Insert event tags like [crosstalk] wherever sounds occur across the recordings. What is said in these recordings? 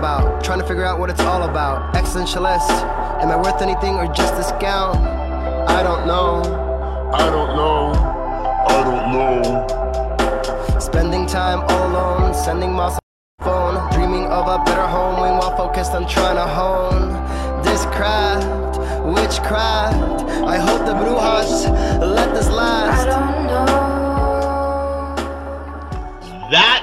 about. Trying to figure out what it's all about. Existentialist. Am I worth anything or just a scout? I don't know. I don't know. I don't know. Spending time all alone, sending moss on phone, dreaming of a better home while focused on trying to hone this craft, witchcraft. I hope the brujas let this last. I don't know.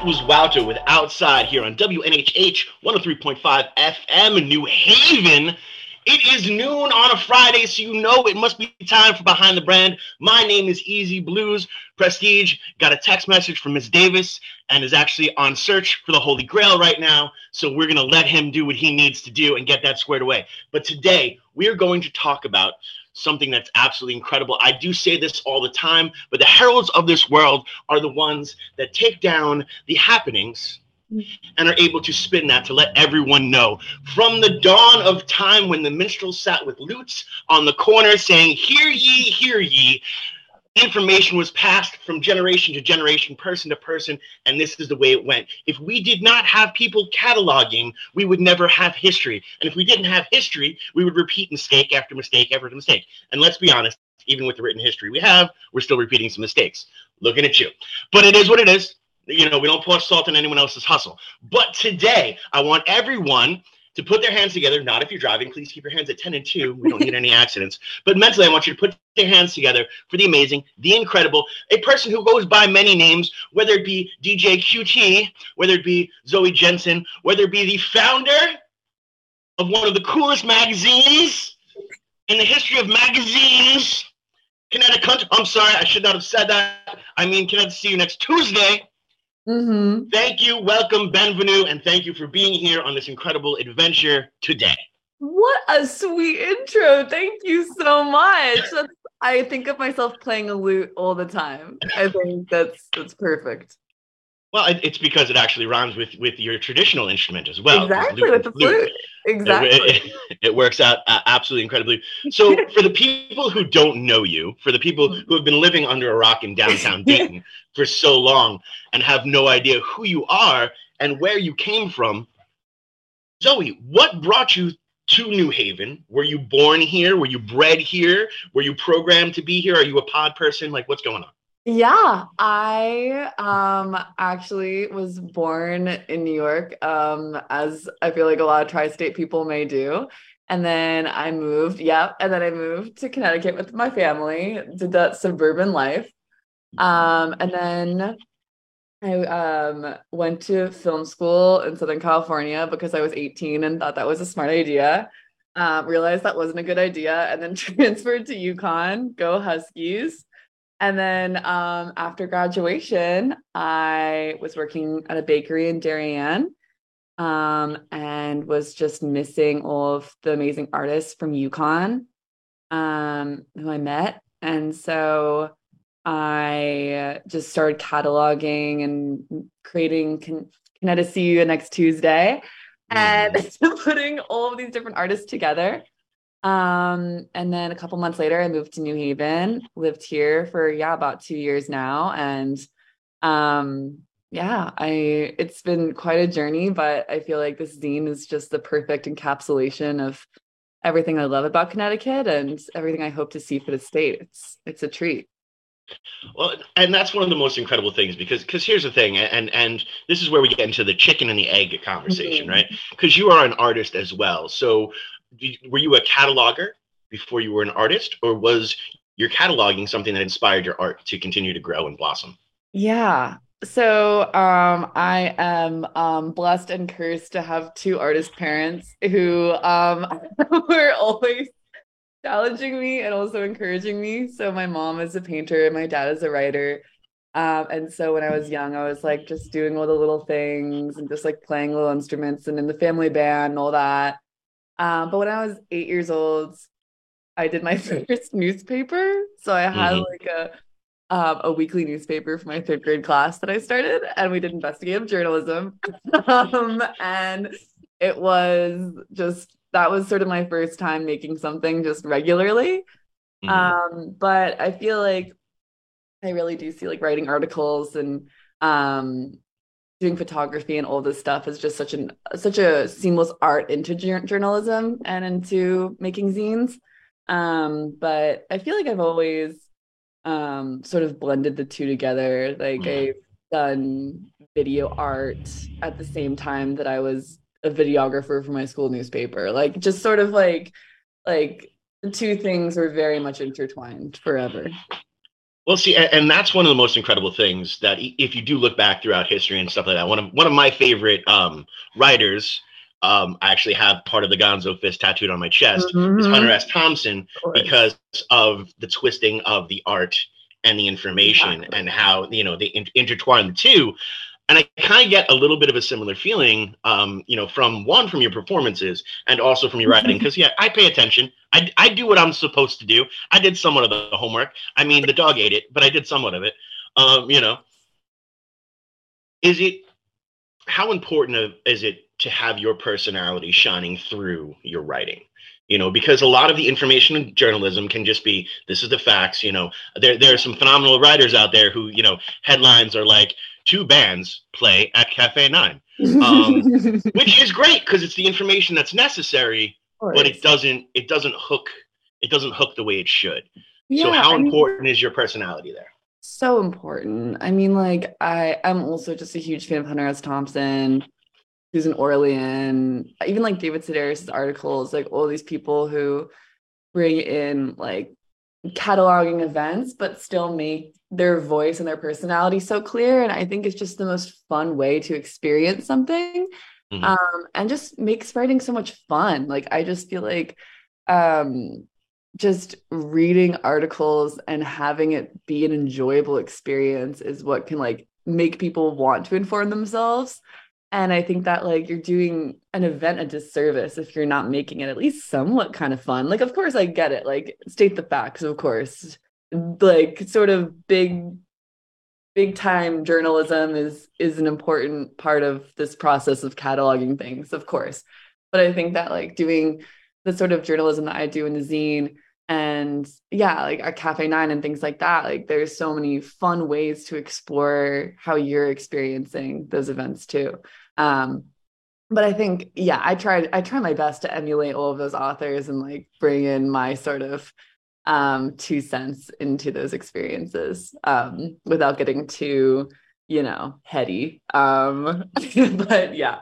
Was Wouter with Outside here on WNHH 103.5 FM New Haven. It is noon on a Friday, so you know it must be time for Behind the Brand. My name is EZ BlueZ. Prestige got a text message from Miss Davis and is actually on search for the Holy Grail right now. So we're going to let him do what he needs to do and get that squared away. But today, we are going to talk about something that's absolutely incredible. I do say this all the time, but the heralds of this world are the ones that take down the happenings mm-hmm. and are able to spin that to let everyone know. From the dawn of time when the minstrels sat with lutes on the corner saying, Hear ye, hear ye, information was passed from generation to generation, person to person, and this is the way it went. If we did not have people cataloging, we would never have history. And if we didn't have history, we would repeat mistake after mistake after mistake. And let's be honest, even with the written history we have, we're still repeating some mistakes. Looking at you. But it is what it is. You know, we don't pour salt in anyone else's hustle. But today, I want everyone to put their hands together. Not if you're driving, please keep your hands at 10 and 2. We don't need any accidents. But mentally, I want you to put their hands together for the amazing, the incredible, a person who goes by many names, whether it be DJ QT, whether it be Zoe Jensen, whether it be the founder of one of the coolest magazines in the history of magazines. Connecticut. I'm sorry, I should not have said that. I mean, Connecticut. See you next Tuesday. Mm-hmm. Thank you, welcome, Benvenue, and thank you for being here on this incredible adventure today. What a sweet intro. Thank you so much. That's, I think of myself playing a lute all the time. I think that's that's perfect. Well, it's because it actually rhymes with with your traditional instrument as well. exactly with the flute. Exactly. It, it- it works out uh, absolutely incredibly. So, [laughs] for the people who don't know you, for the people who have been living under a rock in downtown [laughs] Dayton for so long and have no idea who you are and where you came from, Zoe, what brought you to New Haven? Were you born here? Were you bred here? Were you programmed to be here? Are you a pod person? Like, what's going on? Yeah, I um actually was born in New York, um, as I feel like a lot of tri-state people may do. And then I moved, yep, and then I moved to Connecticut with my family, did that suburban life. Um, and then I um went to film school in Southern California because I was 18 and thought that was a smart idea. Um, realized that wasn't a good idea, and then [laughs] transferred to UConn, go Huskies. And then um, after graduation, I was working at a bakery in Darien um, and was just missing all of the amazing artists from UConn um, who I met. And so I just started cataloging and creating Can, Can I See You next Tuesday and [laughs] putting all of these different artists together. Um, and then a couple months later, I moved to New Haven, lived here for yeah, about two years now. And um, yeah, I it's been quite a journey, but I feel like this zine is just the perfect encapsulation of everything I love about Connecticut and everything I hope to see for the state. It's it's a treat. Well, and that's one of the most incredible things because because here's the thing, and and this is where we get into the chicken and the egg conversation, Mhm. right? Because you are an artist as well. So, were you a cataloger before you were an artist, or was your cataloging something that inspired your art to continue to grow and blossom? Yeah. So um I am um blessed and cursed to have two artist parents who um [laughs] were always challenging me and also encouraging me. So my mom is a painter and my dad is a writer. Um, and so when I was young, I was like just doing all the little things and just like playing little instruments and in the family band and all that. Um, but when I was eight years old, I did my [laughs] first newspaper. So I had Mhm. like a um, a weekly newspaper for my third grade class that I started, and we did investigative journalism. [laughs] um, and it was just that was sort of my first time making something just regularly. Mhm. Um, but I feel like I really do see like writing articles and um doing photography and all this stuff is just such an such a seamless art into journalism and into making zines. Um, but I feel like I've always um, sort of blended the two together. Like mm. I've done video art at the same time that I was a videographer for my school newspaper. Like just sort of like like the two things were very much intertwined forever. Well, see, and that's one of the most incredible things that if you do look back throughout history and stuff like that, one of one of my favorite um, writers, um, I actually have part of the Gonzo fist tattooed on my chest, mm-hmm. is Hunter S. Thompson because of the twisting of the art and the information and how you know they in- intertwine the two and I kind of get a little bit of a similar feeling, um, you know, from one from your performances and also from your writing. Because yeah, I pay attention. I I do what I'm supposed to do. I did somewhat of the homework. I mean, the dog ate it, but I did somewhat of it. Um, you know, is it how important is it to have your personality shining through your writing? you know because a lot of the information in journalism can just be this is the facts you know there there are some phenomenal writers out there who you know headlines are like two bands play at Cafe Nine, [laughs] um, which is great because it's the information that's necessary, but it doesn't it doesn't hook it doesn't hook the way it should. Yeah, so how I important mean, is your personality there? So important. I mean, like I I'm also just a huge fan of Hunter S. Thompson, Susan Orlean, even like David Sedaris' articles, like all these people who bring in like cataloging events, but still make their voice and their personality so clear. And I think it's just the most fun way to experience something. Mm-hmm. Um, and just makes writing so much fun. Like I just feel like um just reading articles and having it be an enjoyable experience is what can like make people want to inform themselves and I think that like you're doing an event a disservice if you're not making it at least somewhat kind of fun. Like, of course, I get it. Like, state the facts, of course. Like, sort of big, big time journalism is is an important part of this process of cataloging things, of course. But I think that like doing the sort of journalism that I do in the zine and yeah like at cafe nine and things like that like there's so many fun ways to explore how you're experiencing those events too. Um but i think yeah i tried i try my best to emulate all of those authors and like bring in my sort of um two cents into those experiences um without getting too you know heady. Um [laughs] but yeah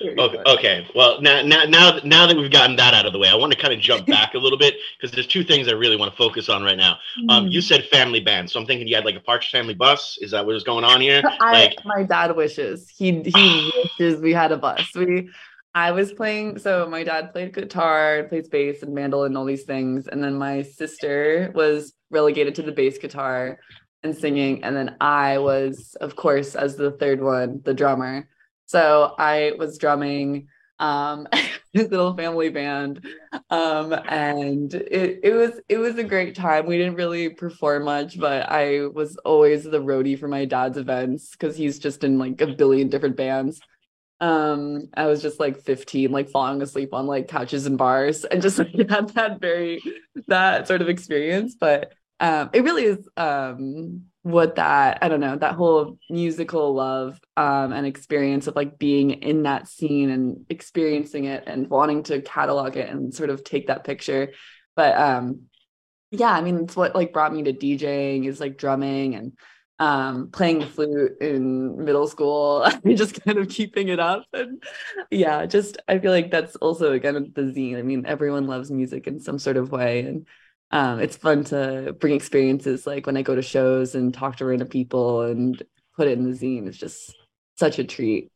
Okay, okay. Well, now, now, now, now that we've gotten that out of the way, I want to kind of jump [laughs] back a little bit because there's two things I really want to focus on right now. Um, mm. you said family band, so I'm thinking you had like a Partridge Family bus. Is that what is going on here? [laughs] I, like, my dad wishes he he [sighs] wishes we had a bus. We, I was playing. So my dad played guitar, plays bass and mandolin, and all these things, and then my sister was relegated to the bass guitar and singing, and then I was, of course, as the third one, the drummer. So I was drumming um [laughs] little family band um and it it was it was a great time. We didn't really perform much but i was always the roadie for my dad's events because he's just in like a billion different bands. Um i was just like 15 like falling asleep on like couches and bars and just [laughs] like had that very that sort of experience but um it really is um what that i don't know that whole musical love um, and experience of like being in that scene and experiencing it and wanting to catalog it and sort of take that picture. But um yeah i mean it's what like brought me to djing is like drumming and um playing the flute in middle school [laughs] just kind of keeping it up. And yeah just i feel like that's also again the zine. I mean everyone loves music in some sort of way and um, it's fun to bring experiences like when I go to shows and talk to random people and put it in the zine. It's just such a treat.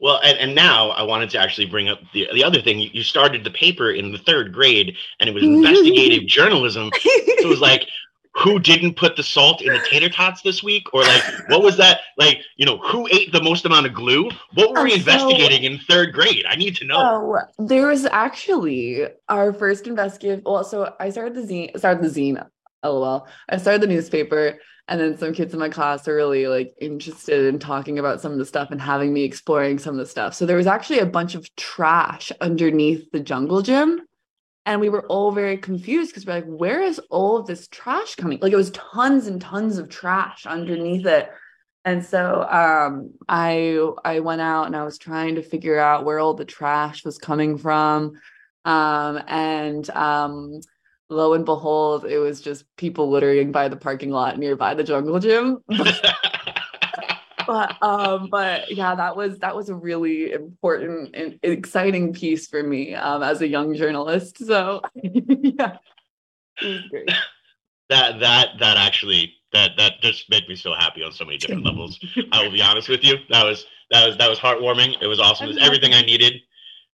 Well, and, and now I wanted to actually bring up the the other thing. You started the paper in the third grade, and it was [laughs] investigative journalism. So it was like who didn't put the salt in the tater tots this week? Or like what was that like you know who ate the most amount of glue? What were we uh, investigating in third grade? I need to know. Oh there was actually our first investigative well so i started the zine started the zine lol. I started the newspaper and then some kids in my class are really like interested in talking about some of the stuff and having me exploring some of the stuff. So there was actually a bunch of trash underneath the jungle gym and we were all very confused because we're like, where is all of this trash coming? Like it was tons and tons of trash underneath it. And so um, I I went out and I was trying to figure out where all the trash was coming from. Um, and um, lo and behold, it was just people littering by the parking lot nearby the jungle gym. [laughs] [laughs] but um, but yeah, that was that was a really important and exciting piece for me um, as a young journalist. So [laughs] yeah, great. That that that actually that that just made me so happy on so many different levels. I will be honest with you. That was that was that was heartwarming. It was awesome. It was everything I needed.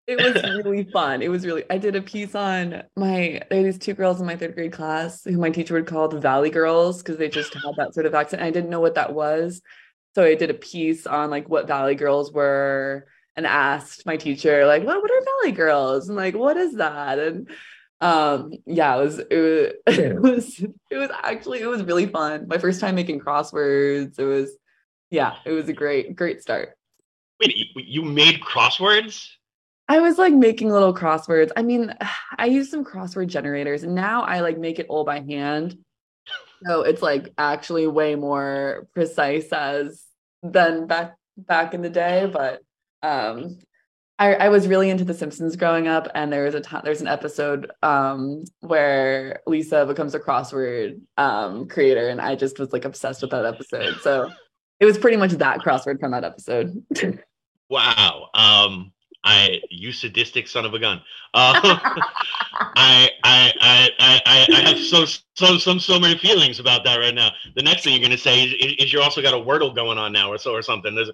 It was really fun. It was really I did a piece on my there are these two girls in my third grade class who my teacher would call the Valley Girls because they just had that sort of accent. I didn't know what that was. So I did a piece on like what Valley Girls were and asked my teacher, like, what, what are Valley Girls? And like, what is that? And um yeah it was it was [laughs] it was it was actually it was really fun. My first time making crosswords it was yeah it was a great great start. Wait you, you made crosswords? I was like making little crosswords. I mean [sighs] i use some crossword generators and now i like make it all by hand. So it's like actually way more precise as than back back in the day but um I, I was really into The Simpsons growing up, and there was a there's an episode um, where Lisa becomes a crossword um, creator, and I just was like obsessed with that episode. So it was pretty much that crossword from that episode. [laughs] wow, um, I you sadistic son of a gun. Uh, [laughs] [laughs] I, I, I I I have so so some so many feelings about that right now. The next thing you're gonna say is, is you're also got a wordle going on now, or so or something. There's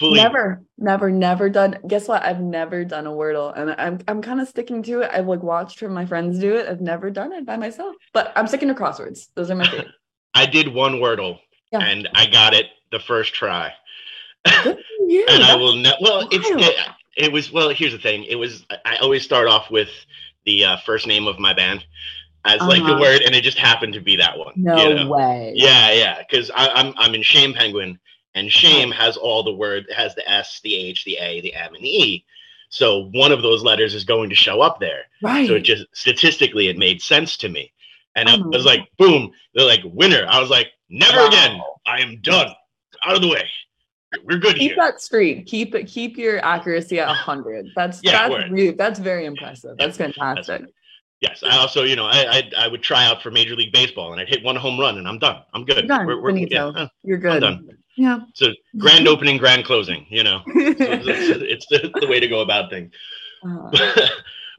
never, never, never done. Guess what? I've never done a Wordle, and I'm I'm kind of sticking to it. I've like watched from my friends do it. I've never done it by myself, but I'm sticking to crosswords. Those are my favorite. [laughs] I did one Wordle, yeah. and I got it the first try. You, and I will not. Well, it's it, it, was. Well, here's the thing. It was. I always start off with the uh, first name of my band as uh-huh. like the uh-huh. word, and it just happened to be that one. No you know? way. Yeah, yeah. Because I'm I'm in Shame Penguin, and shame has all the word has the S, the H, the A, the M, and the E. So one of those letters is going to show up there. Right. So it just statistically it made sense to me. And oh. I was like, boom, they're like, winner. I was like, never wow. again. I am done. Out of the way. We're good keep here. that streak. Keep it. Keep your accuracy at hundred. That's yeah, that's really that's very impressive. That's yeah, fantastic. That's yes, I also, you know, I, I, I would try out for Major League Baseball and I'd hit one home run and I'm done. I'm good. You're done. We're, we're, yeah, You're good. I'm done. Yeah. So grand opening, grand closing, you know, [laughs] so it's, it's the, the, way to go about things. Uh, [laughs]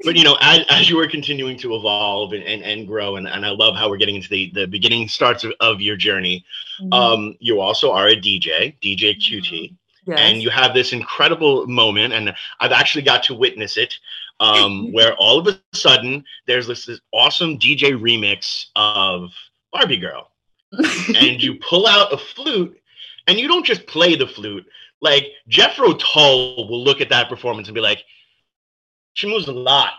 but, you know, as, as you are continuing to evolve and, and, and grow, and, and I love how we're getting into the, the beginning starts of, of your journey. Mm-hmm. Um, you also are a DJ, DJ QT. Mm-hmm. Yes. And you have this incredible moment, and I've actually got to witness it, um, [laughs] where all of a sudden there's this, this awesome DJ remix of Barbie Girl. and you [laughs] pull out a flute and you don't just play the flute. Like Jethro Tull will look at that performance and be like, she moves a lot.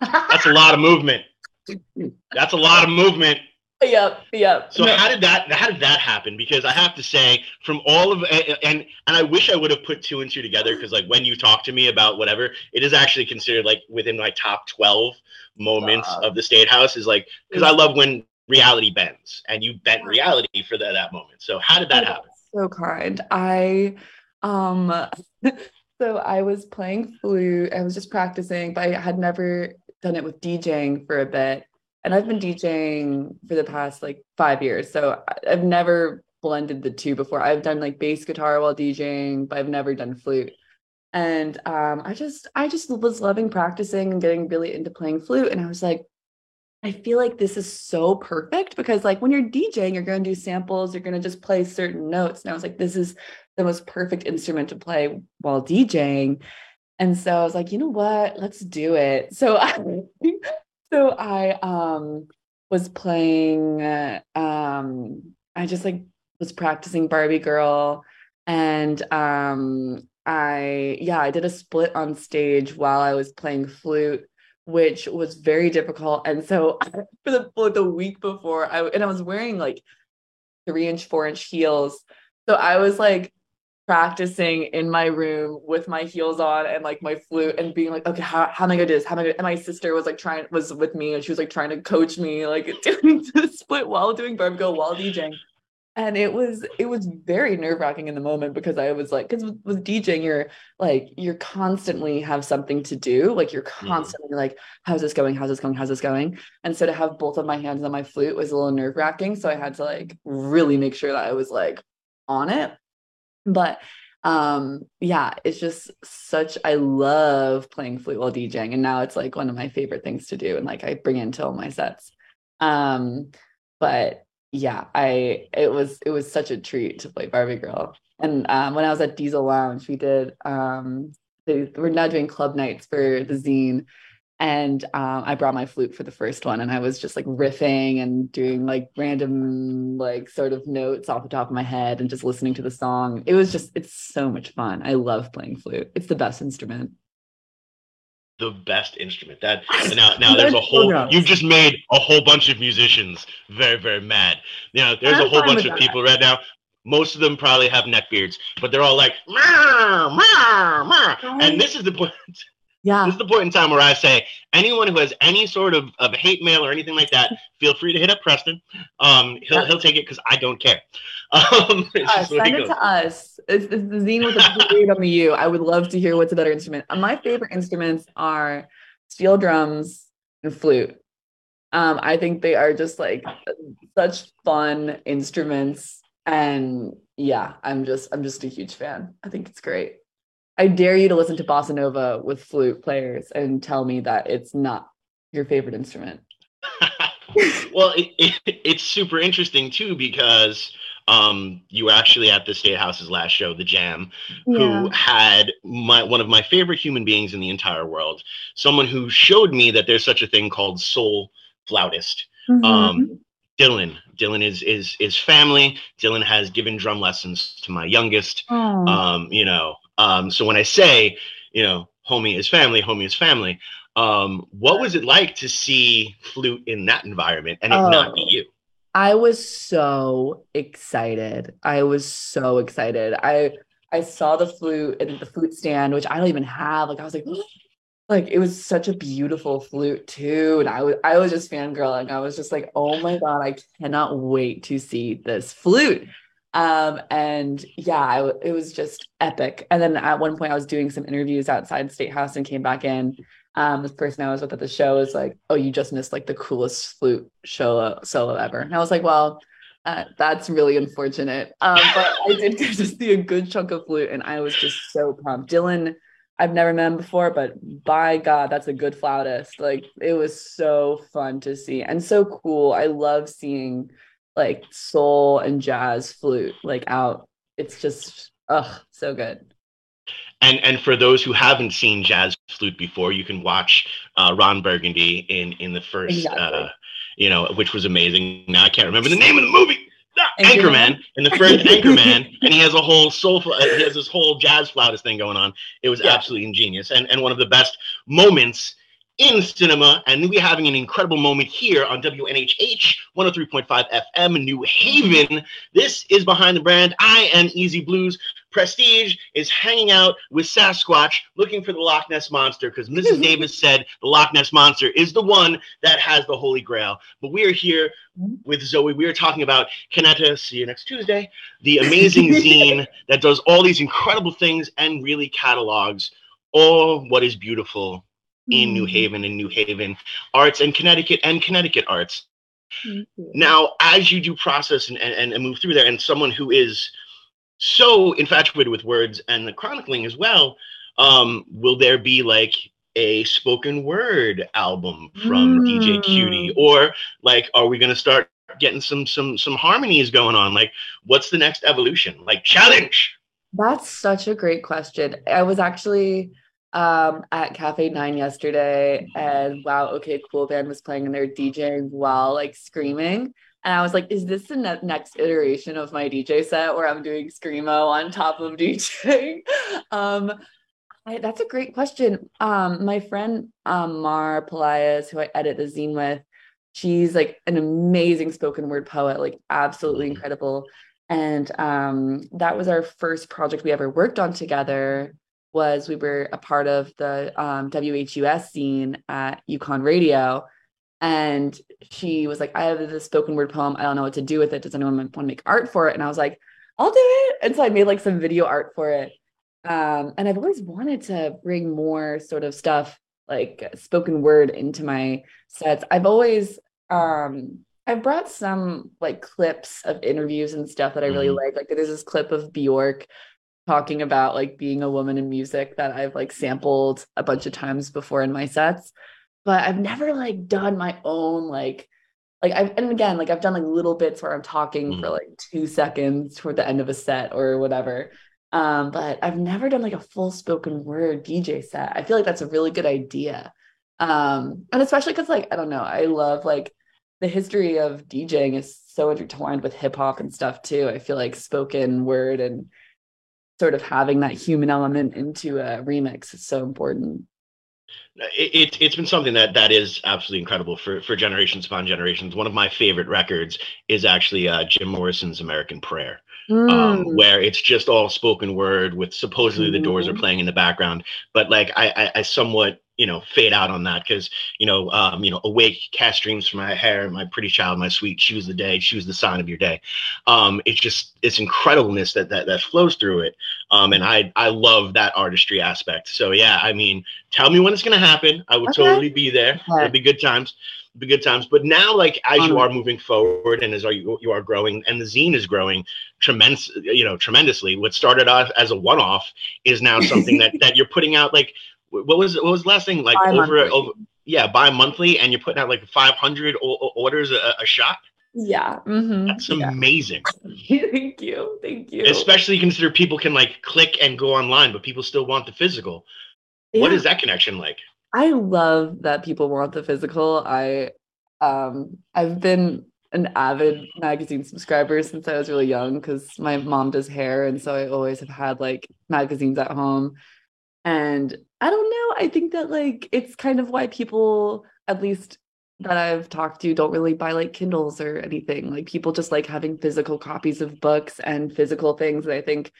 That's a lot of movement. That's a lot of movement. Yep, yep. So no. how did that how did that happen? Because I have to say, from all of and and I wish I would have put two and two together because like when you talk to me about whatever, it is actually considered like within my top twelve moments wow. of the State House is like because I love when reality bends and you bent reality for the, that moment. So how did that happen? so kind. I um [laughs] so I was playing flute. I was just practicing, but I had never done it with DJing for a bit. And I've been DJing for the past like 5 years. So I've never blended the two before. I've done like bass guitar while DJing, but I've never done flute. And um, I just I just was loving practicing and getting really into playing flute. And I was like, I feel like this is so perfect because like when you're DJing, you're going to do samples, you're going to just play certain notes. And I was like, this is the most perfect instrument to play while DJing. And so I was like, you know what? Let's do it. So I [laughs] so I um was playing um I just like was practicing Barbie Girl and um I yeah, I did a split on stage while I was playing flute which was very difficult. And so [laughs] for the for the week before, I and I was wearing like three inch, four inch heels. So I was like practicing in my room with my heels on and like my flute and being like, okay, how, how am I gonna do this? How am I gonna and my sister was like trying was with me and she was like trying to coach me, like [laughs] doing the split while doing Barbie Girl while DJing. and it was it was very nerve-wracking in the moment because i was like because with, with djing you're like you're constantly have something to do like you're Mm-hmm. constantly like how's this going how's this going how's this going and so to have both of my hands on my flute was a little nerve-wracking so i had to like really make sure that i was like on it but um yeah it's just such i love playing flute while djing and now it's like one of my favorite things to do and like i bring into all my sets um but yeah, I it was it was such a treat to play Barbie Girl. And um, when I was at Diesel Lounge, we did um, they, we're now doing club nights for the zine, and um, I brought my flute for the first one, and I was just like riffing and doing like random like sort of notes off the top of my head and just listening to the song. It was just it's so much fun. I love playing flute. It's the best instrument. the best instrument. That [laughs] now now there's a whole you've just made a whole bunch of musicians very very mad. You know, there's I'm a whole bunch of that. people right now. Most of them probably have neck beards, but they're all like, "Meow, meow, meow." and this is the point. Yeah. This is the point in time where I say anyone who has any sort of, of hate mail or anything like that, [laughs] feel free to hit up Preston. Um, he'll Yeah. he'll take it because I don't care. [laughs] Um, Uh, just the way send it to us. It's, it's the zine with the period on the U. I would love to hear what's a better instrument. My favorite instruments are steel drums and flute. Um, I think they are just like such fun instruments, and yeah, I'm just I'm just a huge fan. I think it's great. I dare you to listen to bossa nova with flute players and tell me that it's not your favorite instrument. [laughs] well, it, it, it's super interesting too because um, you were actually at the State House's last show, The Jam, who had my one of my favorite human beings in the entire world, someone who showed me that there's such a thing called soul flautist. Mhm. Um, Dylan. Dylan is is is family. Dylan has given drum lessons to my youngest. Oh. Um, you know, um, so when I say, you know, homie is family, homie is family. Um, what was it like to see flute in that environment and it not be Oh. you? I was so excited. I was so excited. I I saw the flute and the flute stand, which I don't even have. Like I was like, [gasps] like it was such a beautiful flute too. And I was I was just fangirling. I was just like, oh my God, I cannot wait to see this flute. Um, and yeah, I it was just epic. And then at one point I was doing some interviews outside State House and came back in. Um, this person I was with at the show was like, "Oh, you just missed like the coolest flute solo solo ever." And I was like, "Well, uh, that's really unfortunate." Um, but I did [laughs] get to see a good chunk of flute, and I was just so pumped. Dylan, I've never met him before, but by God, that's a good flautist. Like it was so fun to see and so cool. I love seeing like soul and jazz flute like out. It's just ugh, so good. And and for those who haven't seen jazz flute before, you can watch uh, Ron Burgundy in in the first, Exactly. uh, you know, which was amazing. Now I can't remember the name of the movie. Ah, Anchorman? In the first [laughs] Anchorman, and he has a whole soul. Uh, he has this whole jazz flautist thing going on. It was Yeah. absolutely ingenious, and and one of the best moments in cinema. And we're having an incredible moment here on WNHH 103.5 FM, New Haven. This is behind the brand. I am EZ BlueZ. Prestige is hanging out with Sasquatch looking for the Loch Ness Monster because Mrs. [laughs] Davis said the Loch Ness Monster is the one that has the Holy Grail. But we are here with Zoe. We are talking about Kanata, see you next Tuesday, the amazing [laughs] zine that does all these incredible things and really catalogs all what is beautiful in New Haven and New Haven arts and Connecticut and Connecticut arts. Now, as you do process and, and, and move through there, and someone who is so infatuated with words and the chronicling as well, um, will there be like a spoken word album from DJ QT, Mm. or like, are we gonna start getting some some some harmonies going on? Like, what's the next evolution? Like, challenge. That's such a great question. I was actually um, at Cafe Nine yesterday, and Wow, Okay, Cool Band was playing, and they're DJing while like screaming. And I was like, "Is this the ne- next iteration of my DJ set where I'm doing screamo on top of [laughs] DJing?" um, I, that's a great question. Um, my friend um, Mar Pelias, who I edit the zine with, she's like an amazing spoken word poet, like absolutely incredible. And um, that was our first project we ever worked on together. Was we were a part of the um, WHUS scene at UConn Radio, And she was like, I have this spoken word poem. I don't know what to do with it. Does anyone want to make art for it? And I was like, I'll do it. And so I made like some video art for it. Um, and I've always wanted to bring more sort of stuff like spoken word into my sets. I've always um I've brought some like clips of interviews and stuff that I really Mhm. like. Like there's this clip of Bjork talking about like being a woman in music that I've like sampled a bunch of times before in my sets. But I've never like done my own like like I've and again like I've done like little bits where I'm talking for Mhm. like two seconds toward the end of a set or whatever. Um, but I've never done like a full spoken word DJ set. I feel like that's a really good idea. Um, and especially because like I don't know, I love like the history of DJing is so intertwined with hip hop and stuff too. I feel like spoken word and sort of having that human element into a remix is so important. it, it it's been something that that is absolutely incredible for for generations upon generations. One of my favorite records is actually uh, Jim Morrison's American Prayer, um, Mm, where it's just all spoken word with supposedly the Doors are Mhm. playing in the background, but like I I, I somewhat you know fade out on that because you know um, you know awake cast dreams for my hair my pretty child my sweet choose the day choose the sign of your day. Um it's just it's incredibleness that that, that flows through it. Um and i i love that artistry aspect. So yeah i mean tell me when it's going to happen. I would Okay. totally be there. Okay. it'll be good times It'll be good times. But now like as you Um, are moving forward and as are you, you are growing and the zine is growing tremendous you know tremendously what started off as a one-off is now something [laughs] that that you're putting out like what was what was the last thing like over over yeah bi-monthly and you're putting out like 500 o- orders a, a shot yeah. mhm, that's yeah. amazing [laughs] Thank you. Thank you. especially consider people can like click and go online but people still want the physical what Yeah. is that connection like I love that people want the physical. I um I've been an avid magazine subscriber since I was really young because my mom does hair and so I always have had like magazines at home. And I don't know, I think that like it's kind of why people at least that I've talked to don't really buy like Kindles or anything. Like people just like having physical copies of books and physical things. And I think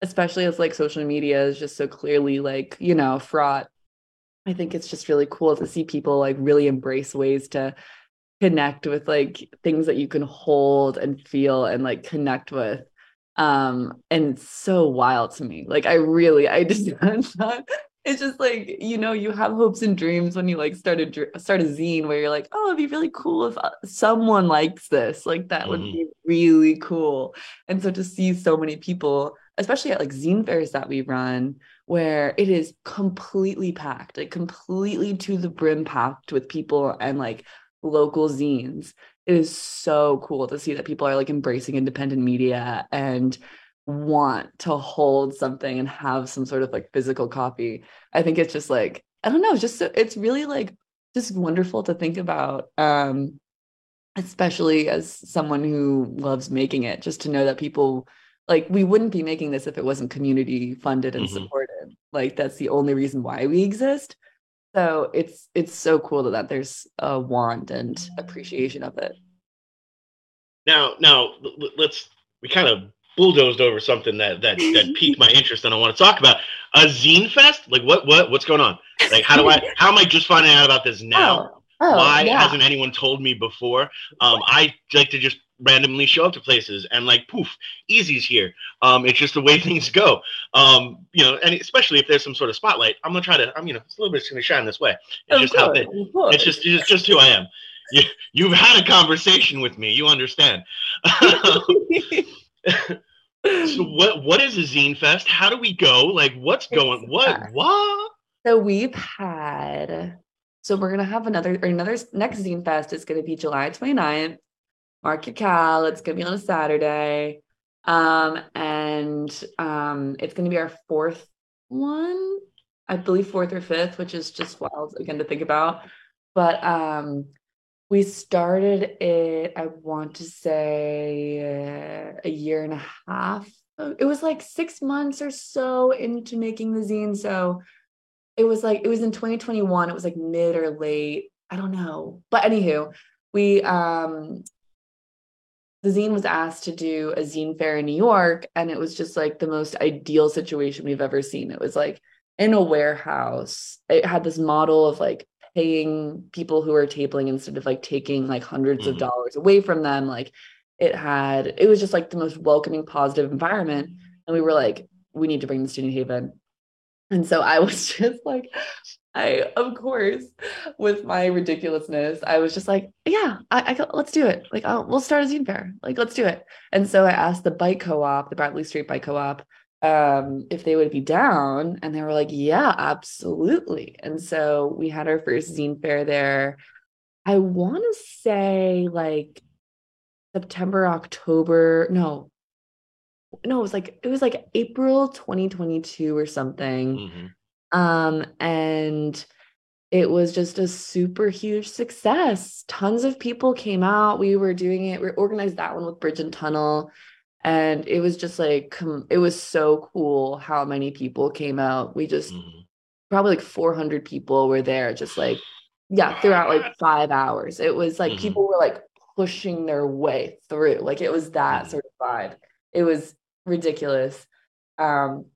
especially as like social media is just so clearly like, you know, fraught I think it's just really cool to see people like really embrace ways to connect with like things that you can hold and feel and like connect with. Um, and it's so wild to me. Like I really, I just [laughs] it's just like you know you have hopes and dreams when you like start a start a zine where you're like oh it'd be really cool if uh, someone likes this like that would Mhm. be really cool and so to see so many people especially at like zine fairs that we run where it is completely packed, like completely to the brim packed with people and like local zines. It is so cool to see that people are like embracing independent media and want to hold something and have some sort of like physical copy. I think it's just like, I don't know, just so, it's really like just wonderful to think about. Um, especially as someone who loves making it, just to know that people like we wouldn't be making this if it wasn't community funded and Mhm. supported like that's the only reason why we exist so it's it's so cool that, that there's a want and appreciation of it now now let's we kind of bulldozed over something that that that piqued my interest and i want to talk about. A zine fest? Like what what what's going on? Like how do i how am i just finding out about this [laughs] now? oh, oh why yeah. hasn't anyone told me before? Um i like to just randomly show up to places and like poof easy's here. Um it's just the way [laughs] things go. Um you know and especially if there's some sort of spotlight i'm gonna try to i'm you know it's a little bit gonna shine this way. It's Of just how course, it, of it's just it's just who i am. You, you've had a conversation with me you understand [laughs] so [laughs] what what is a zine fest how do we go like what's going what what So we've had, so we're gonna have another or another next Zine Fest is gonna be July 29th. Mark your cal, it's gonna be on a Saturday. Um, and um, it's gonna be our fourth one, I believe fourth or fifth, which is just wild again to think about. But um, we started it, I want to say uh, a year and a half. It was like six months or so into making the zine. So it was like it was in 2021 it was like mid or late i don't know but anywho we um the zine was asked to do a zine fair in new york and it was just like the most ideal situation we've ever seen it was like in a warehouse it had this model of like paying people who are tabling instead of like taking like 100s Mhm. of dollars away from them. Like it had, it was just like the most welcoming, positive environment. And we were like, we need to bring this to New Haven. And so I [laughs] was just like, I, of course, with my ridiculousness, I was just like, yeah, I, I let's do it. Like, oh, we'll start a zine fair. Like, let's do it. And so I asked the bike co-op, the Bradley Street Bike Co-op, um, if they would be down, and they were like, yeah, absolutely. And so we had our first zine fair there. I want to say like September, October. No, no, it was like it was like April 2022 or something. Mhm. Um, and it was just a super huge success. Tons of people came out. We were doing it. We organized that one with Bridge and Tunnel. And it was just like, it was so cool how many people came out. We just Mhm. probably like 400 people were there, just like, yeah, throughout like five hours. It was like Mhm. people were like pushing their way through. Like it was that Mhm. sort of vibe. It was ridiculous. Um,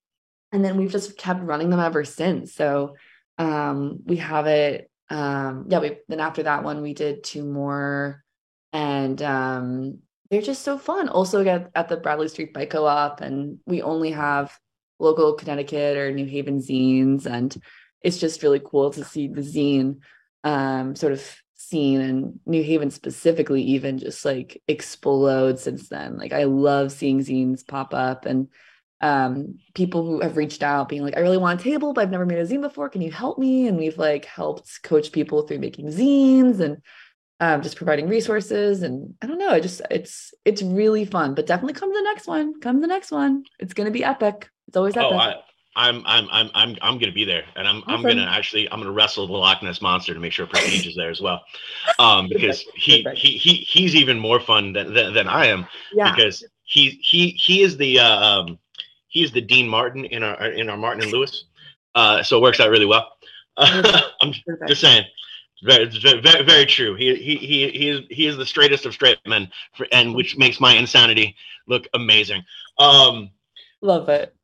and then we've just kept running them ever since. So um, we have it. Um, yeah, we then after that one we did two more, and um, they're just so fun. Also at, at the Bradley Street Bike Co-op, and we only have local Connecticut or New Haven zines, and it's just really cool to see the zine um, sort of scene and New Haven specifically even just like explode since then. Like I love seeing zines pop up and um people who have reached out being like I really want a table but I've never made a zine before can you help me and we've like helped coach people through making zines and um just providing resources and I don't know I just it's it's really fun but definitely come to the next one come to the next one. It's going to be epic. It's always epic. Oh, I, I'm I'm I'm I'm I'm gonna be there, and I'm I'm gonna actually I'm gonna wrestle the Loch Ness monster to make sure Prestige is there as well, um, [laughs] because he he he he's even more fun than than, than I am yeah. because he he he is the uh, um he is the Dean Martin in our in our Martin and Lewis, uh, so it works out really well. [laughs] I'm just saying. Very, very, very, true. He, he, he, he is, he is the straightest of straight men, for, and which makes my insanity look amazing. Um, love it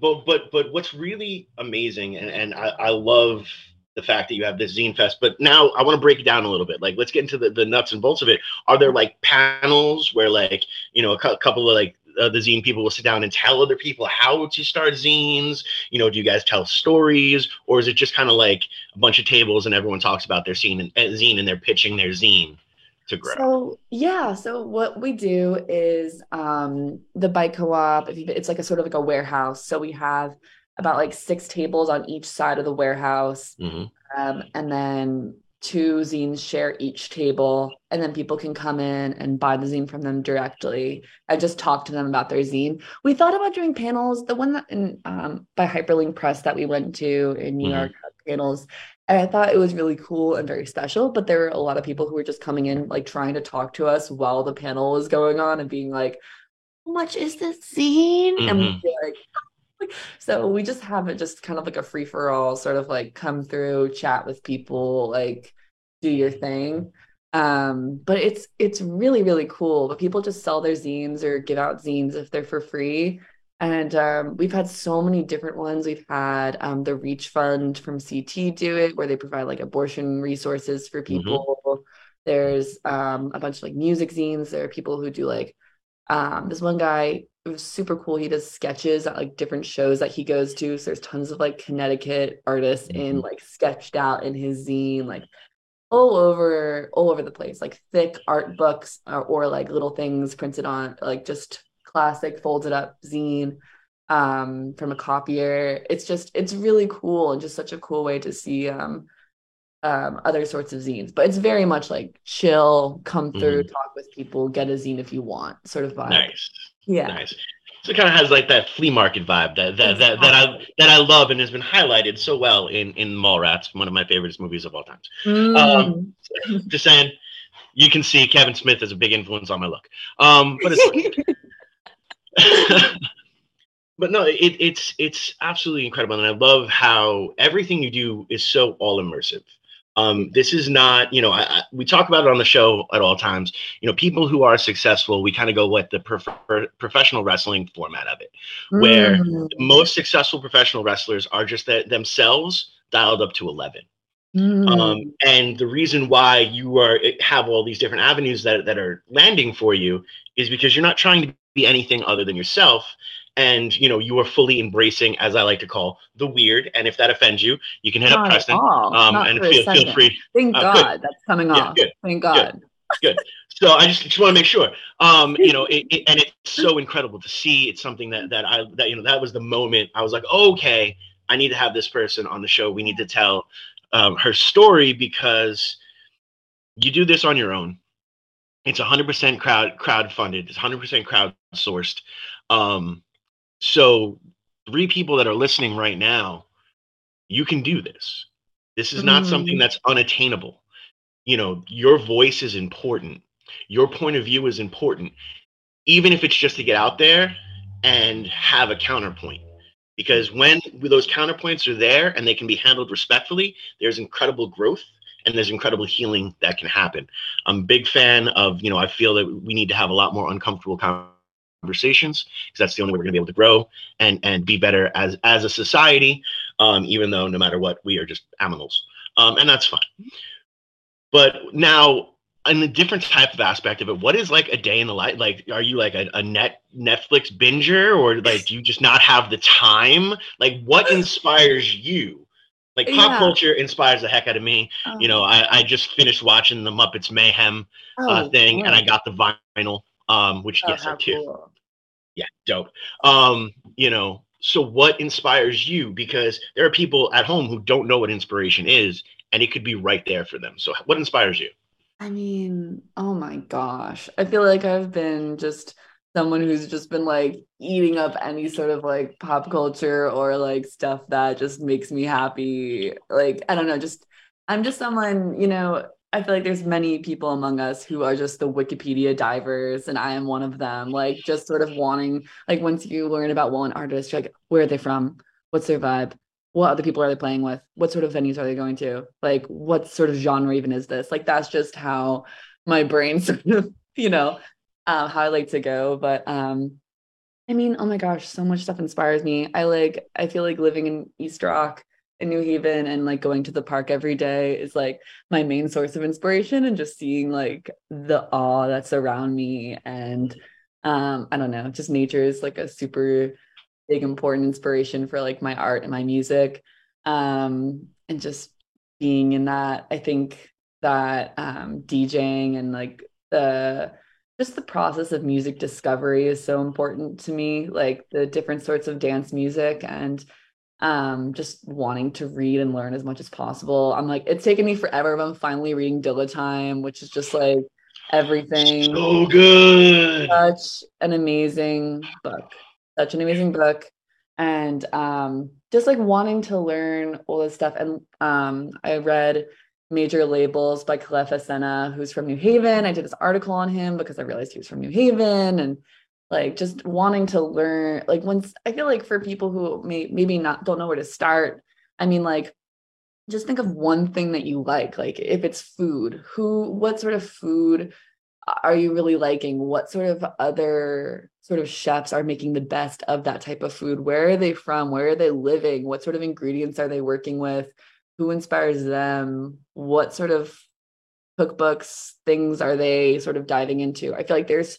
but but but what's really amazing and, and I, I love the fact that you have this zine fest but now i want to break it down a little bit like let's get into the, the nuts and bolts of it are there like panels where like you know a cou- couple of like uh, the zine people will sit down and tell other people how to start zines you know do you guys tell stories or is it just kind of like a bunch of tables and everyone talks about their scene and uh, zine and they're pitching their zine to grow So yeah, so what we do is um the bike co-op, if you, it's like a sort of like a warehouse. So we have about like six tables on each side of the warehouse, Mhm. um, and then two zines share each table, and then people can come in and buy the zine from them directly and just talk to them about their zine. We thought about doing panels. The one that in um by Hyperlink Press that we went to in New Mhm. York panels and I thought it was really cool and very special, but there were a lot of people who were just coming in, like trying to talk to us while the panel was going on and being like, How much is this scene? And we'd be like, so we just have it just kind of like a free for all, sort of like come through, chat with people, like do your thing. Um, but it's it's really, really cool. But people just sell their zines or give out zines if they're for free. And um, we've had so many different ones. We've had um, the Reach Fund from CT do it, where they provide like abortion resources for people. There's um, a bunch of like music zines. There are people who do like um, this one guy. It was super cool. He does sketches at like different shows that he goes to. So there's tons of like Connecticut artists in Mhm. like sketched out in his zine, like all over all over the place like thick art books or, or like little things printed on like just classic folded up zine um from a copier it's just it's really cool and just such a cool way to see um um other sorts of zines but it's very much like chill come through talk with people get a zine if you want sort of vibe nice yeah Nice. So it kind of has like that flea market vibe that that, that, that I that I love and has been highlighted so well in in Mallrats, one of my favorite movies of all times. Mm. [laughs] Just saying, you can see Kevin Smith as a big influence on my look. Um, but it's [laughs] [laughs] but no, it, it's it's absolutely incredible, and I love how everything you do is so all immersive. Um, this is not, you know, I, I, we talk about it on the show at all times. You know, people who are successful, we kind of go with the prof- professional wrestling format of it, where Mm. most successful professional wrestlers are just that themselves dialed up to 11 Mm. Um, and the reason why you are eh, have all these different avenues that, that are landing for you is because you're not trying to be anything other than yourself and you know you are fully embracing as i like to call the weird and if that offends you you can hit Not up preston um, and feel, feel free Thank uh, God good. that's coming Yeah, off. good, Thank God. Good. So i just, just want to make sure um you know it, it, and it's so [laughs] incredible to see it's something that that i that you know that was the moment i was like okay i need to have this person on the show we need to tell um, her story because you do this on your own it's 100% crowd crowd funded it's 100% crowd sourced um so three people that are listening right now you can do this. This is not something Mm. that's unattainable. You know your voice is important. Your point of view is important even if it's just to get out there and have a counterpoint. Because when those counterpoints are there and they can be handled respectfully there's incredible growth and there's incredible healing that can happen. I'm a big fan of you know i feel that we need to have a lot more uncomfortable conversations because that's the only way we're going to be able to grow and and be better as as a society um, even though no matter what we are just animals. Um, and that's fine. But now in a different type of aspect of it what is like a day in the life like are you like a, a net netflix binger or like do you just not have the time? Like what inspires you? Like pop Yeah. culture inspires the heck out of me. You know I, I just finished watching the muppets mayhem uh, Oh, thing and i got the vinyl um which Oh, yes i do. cool. Yeah dope um you know so what inspires you because there are people at home who don't know what inspiration is and it could be right there for them so what inspires you I mean, oh my gosh. I feel like I've been just someone who's just been like eating up any sort of like pop culture or like stuff that just makes me happy. Like, I don't know, just I'm just someone, you know, I feel like there's many people among us who are just the Wikipedia divers, and I am one of them. Like, just sort of wanting, like, once you learn about one artist, like, where are they from? What's their vibe? What other people are they playing with? What sort of venues are they going to? Like, what sort of genre even is this? Like, that's just how my brain [laughs] sort of, you know, uh, how I like to go. But um, I mean, oh my gosh, so much stuff inspires me. I like, I feel like living in East Rock in New Haven and like going to the park every day is like my main source of inspiration and just seeing like the awe that's around me and um I don't know, just nature is like a super big important inspiration for like my art and my music. Um and just being in that, I think that um DJing and like the just the process of music discovery is so important to me, like the different sorts of dance music and um just wanting to read and learn as much as possible. I'm like it's taken me forever, but I'm finally reading Dilla Time, which is just like everything. so good Such an amazing book. Such an amazing book. And um just like wanting to learn all this stuff. And um I read Major Labels by Kelefa Sanneh, who's from New Haven. I did this article on him because I realized he was from New Haven and like just wanting to learn like once I feel like for people who may maybe not don't know where to start, I mean like just think of one thing that you like like if it's food who what sort of food are you really liking? What sort of other sort of chefs are making the best of that type of food? Where are they from? Where are they living? What sort of ingredients are they working with? Who inspires them? What sort of cookbooks things are they sort of diving into? I feel like there's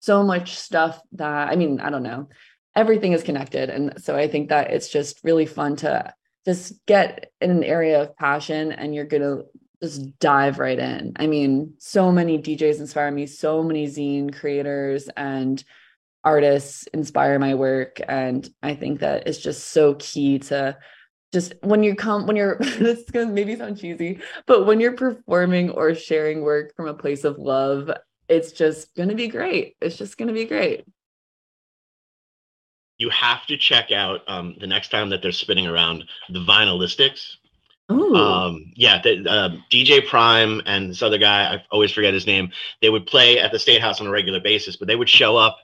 so much stuff that i mean i don't know everything is connected and so i think that it's just really fun to just get in an area of passion and you're going to just dive right in. I mean, so many DJs inspire me, so many zine creators and artists inspire my work. And I think that it's just so key to just when you come, when you're, [laughs] this is going to maybe sound cheesy, but when you're performing or sharing work from a place of love, it's just going to be great. It's just going to be great. you have to check out um, the next time that they're spinning around the vinylistics Ooh. Um, yeah, the, uh, DJ Prime and this other guy, I always forget his name. They would play at the State House on a regular basis, but they would show up,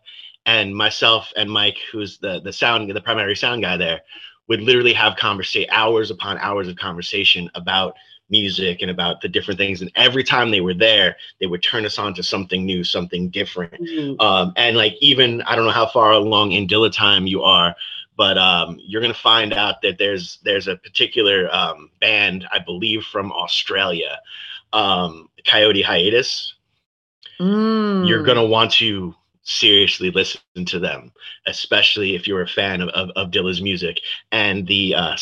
and myself and Mike, who's the the sound, the primary sound guy there, would literally have conversation hours upon hours of conversation about music and about the different things. And every time they were there, they would turn us on to something new, something different. Ooh. Um, and like even I don't know how far along in Dilla time you are, but um, you're gonna find out that there's there's a particular um, band, I believe, from Australia, um, Coyote Hiatus. Mm. You're gonna want to seriously listen to them, especially if you're a fan of of, of Dilla's music and the uh,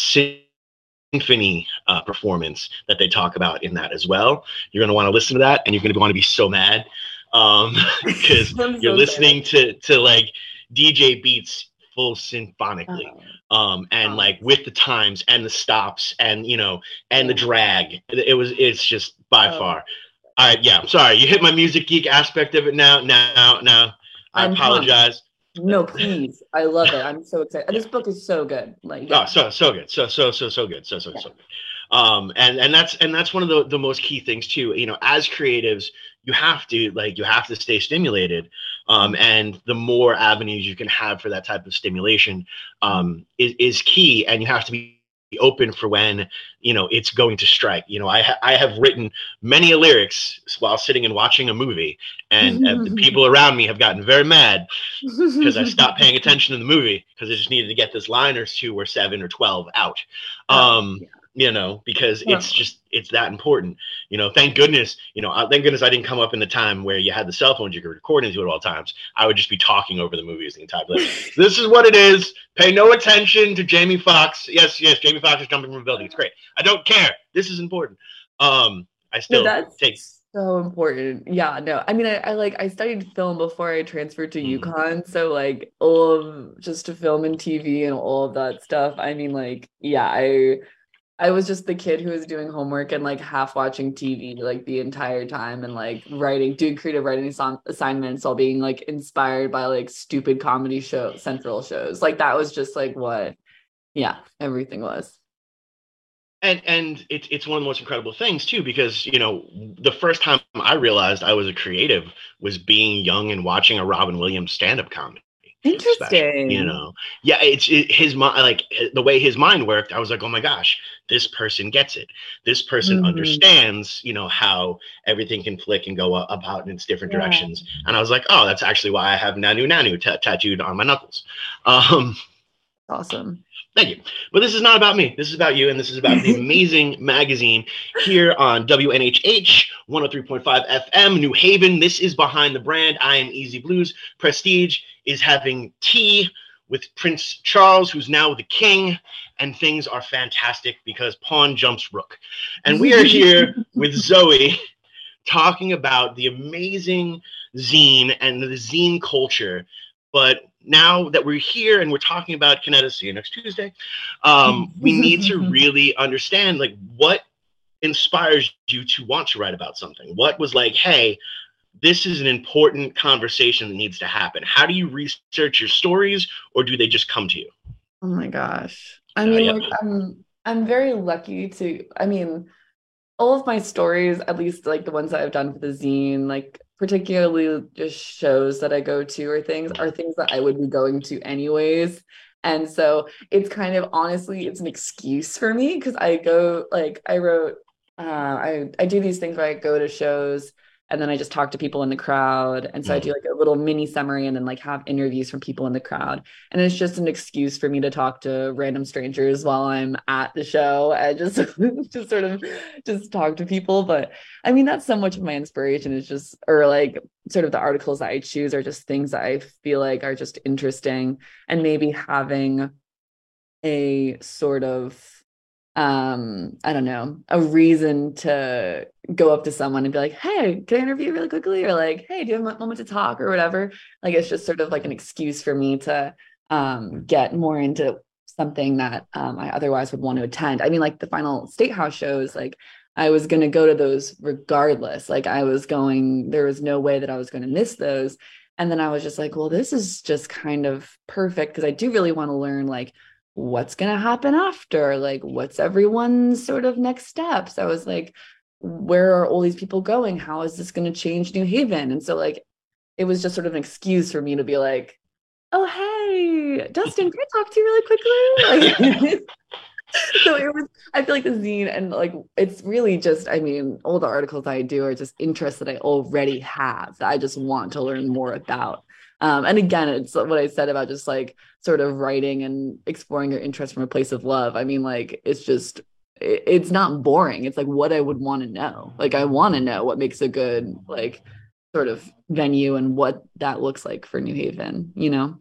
symphony uh, performance that they talk about in that as well. You're gonna want to listen to that, and you're gonna want to be so mad um, [laughs] because [laughs] I'm you're so listening to to like DJ beats full symphonically sad. um and Oh. like with the times and the stops and you know and the drag it, was it's just by Oh. far all right yeah i'm sorry you hit my music geek aspect of it now now now i I'm pumped. No, please. I love it. I'm so excited. This book is so good. Like, oh so so good so so so so good so so Yeah. so good um and and that's and that's one of the the most key things too you know as creatives you have to like you have to stay stimulated um and the more avenues you can have for that type of stimulation um is, is key and you have to be open for when you know it's going to strike you know i ha- i have written many lyrics while sitting and watching a movie and, and the [laughs] people around me have gotten very mad because I stopped paying [laughs] attention to the movie because I just needed to get this line or two or seven or twelve out. Oh, Um, you know, because Yeah. it's just it's that important. You know, thank goodness, you know, thank goodness I didn't come up in the time where you had the cell phones you could record into at all times. I would just be talking over the movies the entire time. [laughs] this is what it is. Pay no attention to Jamie Foxx. Yes, yes, Jamie Foxx is jumping from a building. It's great. I don't care. This is important. Um, I No, still that's take so important. Yeah, no. I mean, I, I like I studied film before I transferred to Mhm. UConn, so like all of just to film and TV and all of that stuff. I mean, like, yeah, I I was just the kid who was doing homework and like half watching TV like the entire time and like writing, doing creative writing assi- assignments while being like inspired by like stupid comedy show central shows. Like that was just like what, yeah, everything was. and and it's it's one of the most incredible things too because you know the first time I realized I was a creative was being young and watching a Robin Williams stand up comedy. Interesting. you know, yeah, it's it, his mind like the way his mind worked. I was like, oh my gosh, this person gets it. This person Mhm. understands, you know, how everything can flick and go about in its different Yeah. directions. And I was like, oh, that's actually why I have Nanu Nanu ta- tattooed on my knuckles. Um, Awesome. Thank you. But this is not about me. This is about you, and this is about the [laughs] amazing magazine here on WNHH 103.5 FM, New Haven. This is Behind the Brand. I am EZ BlueZ. Prestige is having tea with Prince Charles, who's now the king, and things are fantastic because pawn jumps rook. And we are here [laughs] with Zoe talking about the amazing zine and the zine culture. But now that we're here and we're talking about Canada, see you next Tuesday, um, we [laughs] need to really understand like what inspires you to want to write about something. What was like, hey, this is an important conversation that needs to happen. How do you research your stories, or do they just come to you? Oh my gosh. I Uh, mean, yeah. like I'm I'm very lucky to I mean, all of my stories, at least like the ones that I've done for the zine, like particularly just shows that I go to or things are things that I would be going to anyways. And so it's kind of honestly, it's an excuse for me because I go like I wrote uh I I do these things where I go to shows and then I just talk to people in the crowd. And so I do mm. like a little mini summary and then like have interviews from people in the crowd and it's just an excuse for me to talk to random strangers while I'm at the show and just [laughs] just sort of just talk to people. But I mean, that's so much of my inspiration is just or like sort of the articles that I choose are just things that I feel like are just interesting and maybe having a sort of um i don't know a reason to go up to someone and be like hey can i interview really quickly? or like hey do you have a moment to talk? or whatever. Like it's just sort of like an excuse for me to um get more into something that um i otherwise would want to attend. I mean like the final state house shows like i was going to go to those regardless. Like i was going there was no way that i was going to miss those. And then i was just like well this is just kind of perfect because i do really want to learn like what's going to happen after? Like what's everyone's sort of next steps? I was like where are all these people going? How is this going to change new haven? And so like it was just sort of an excuse for me to be like oh hey dustin can i talk to you really quickly? Like [laughs] [laughs] so it was i feel like the zine and like it's really just i mean all the articles i do are just interests that i already have that i just want to learn more about Um, and again, it's what I said about just like sort of writing and exploring your interest from a place of love. I mean, like it's just it's not boring. It's like what I would want to know. Like I want to know what makes a good like sort of venue and what that looks like for New Haven, you know?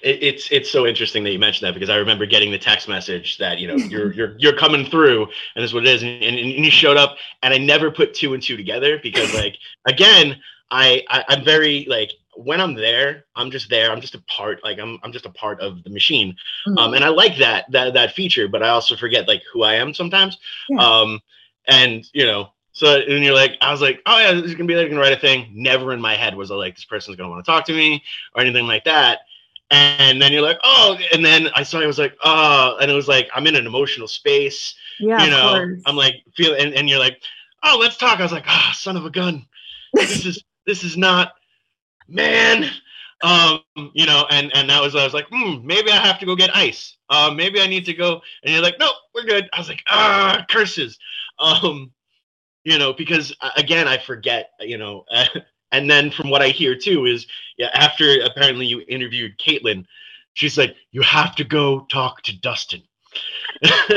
It's it's so interesting that you mentioned that because I remember getting the text message that you know you're you're you're coming through and this is what it is and, and, and you showed up and I never put two and two together because like again I, I I'm very like when I'm there, I'm just there. I'm just a part, like I'm I'm just a part of the machine. Mm-hmm. Um, and I like that that that feature, but I also forget like who I am sometimes. Yeah. Um, and you know, so and you're like, I was like, oh yeah, this is gonna be like gonna write a thing. Never in my head was I like this person's gonna want to talk to me or anything like that. And then you're like, oh, and then I saw I was like, oh, and it was like I'm in an emotional space. Yeah, you know, I'm like feel and, and you're like, oh, let's talk. I was like, ah, oh, son of a gun. [laughs] This is this is not man. Um, you know, and and that was I was like, hmm, maybe I have to go get ice. Uh, maybe I need to go. And you're like, no, we're good. I was like, ah, curses. Um, you know, because again, I forget. You know, [laughs] and then from what I hear too is, yeah, after apparently you interviewed Caitlin, she's like, you have to go talk to Dustin. [laughs]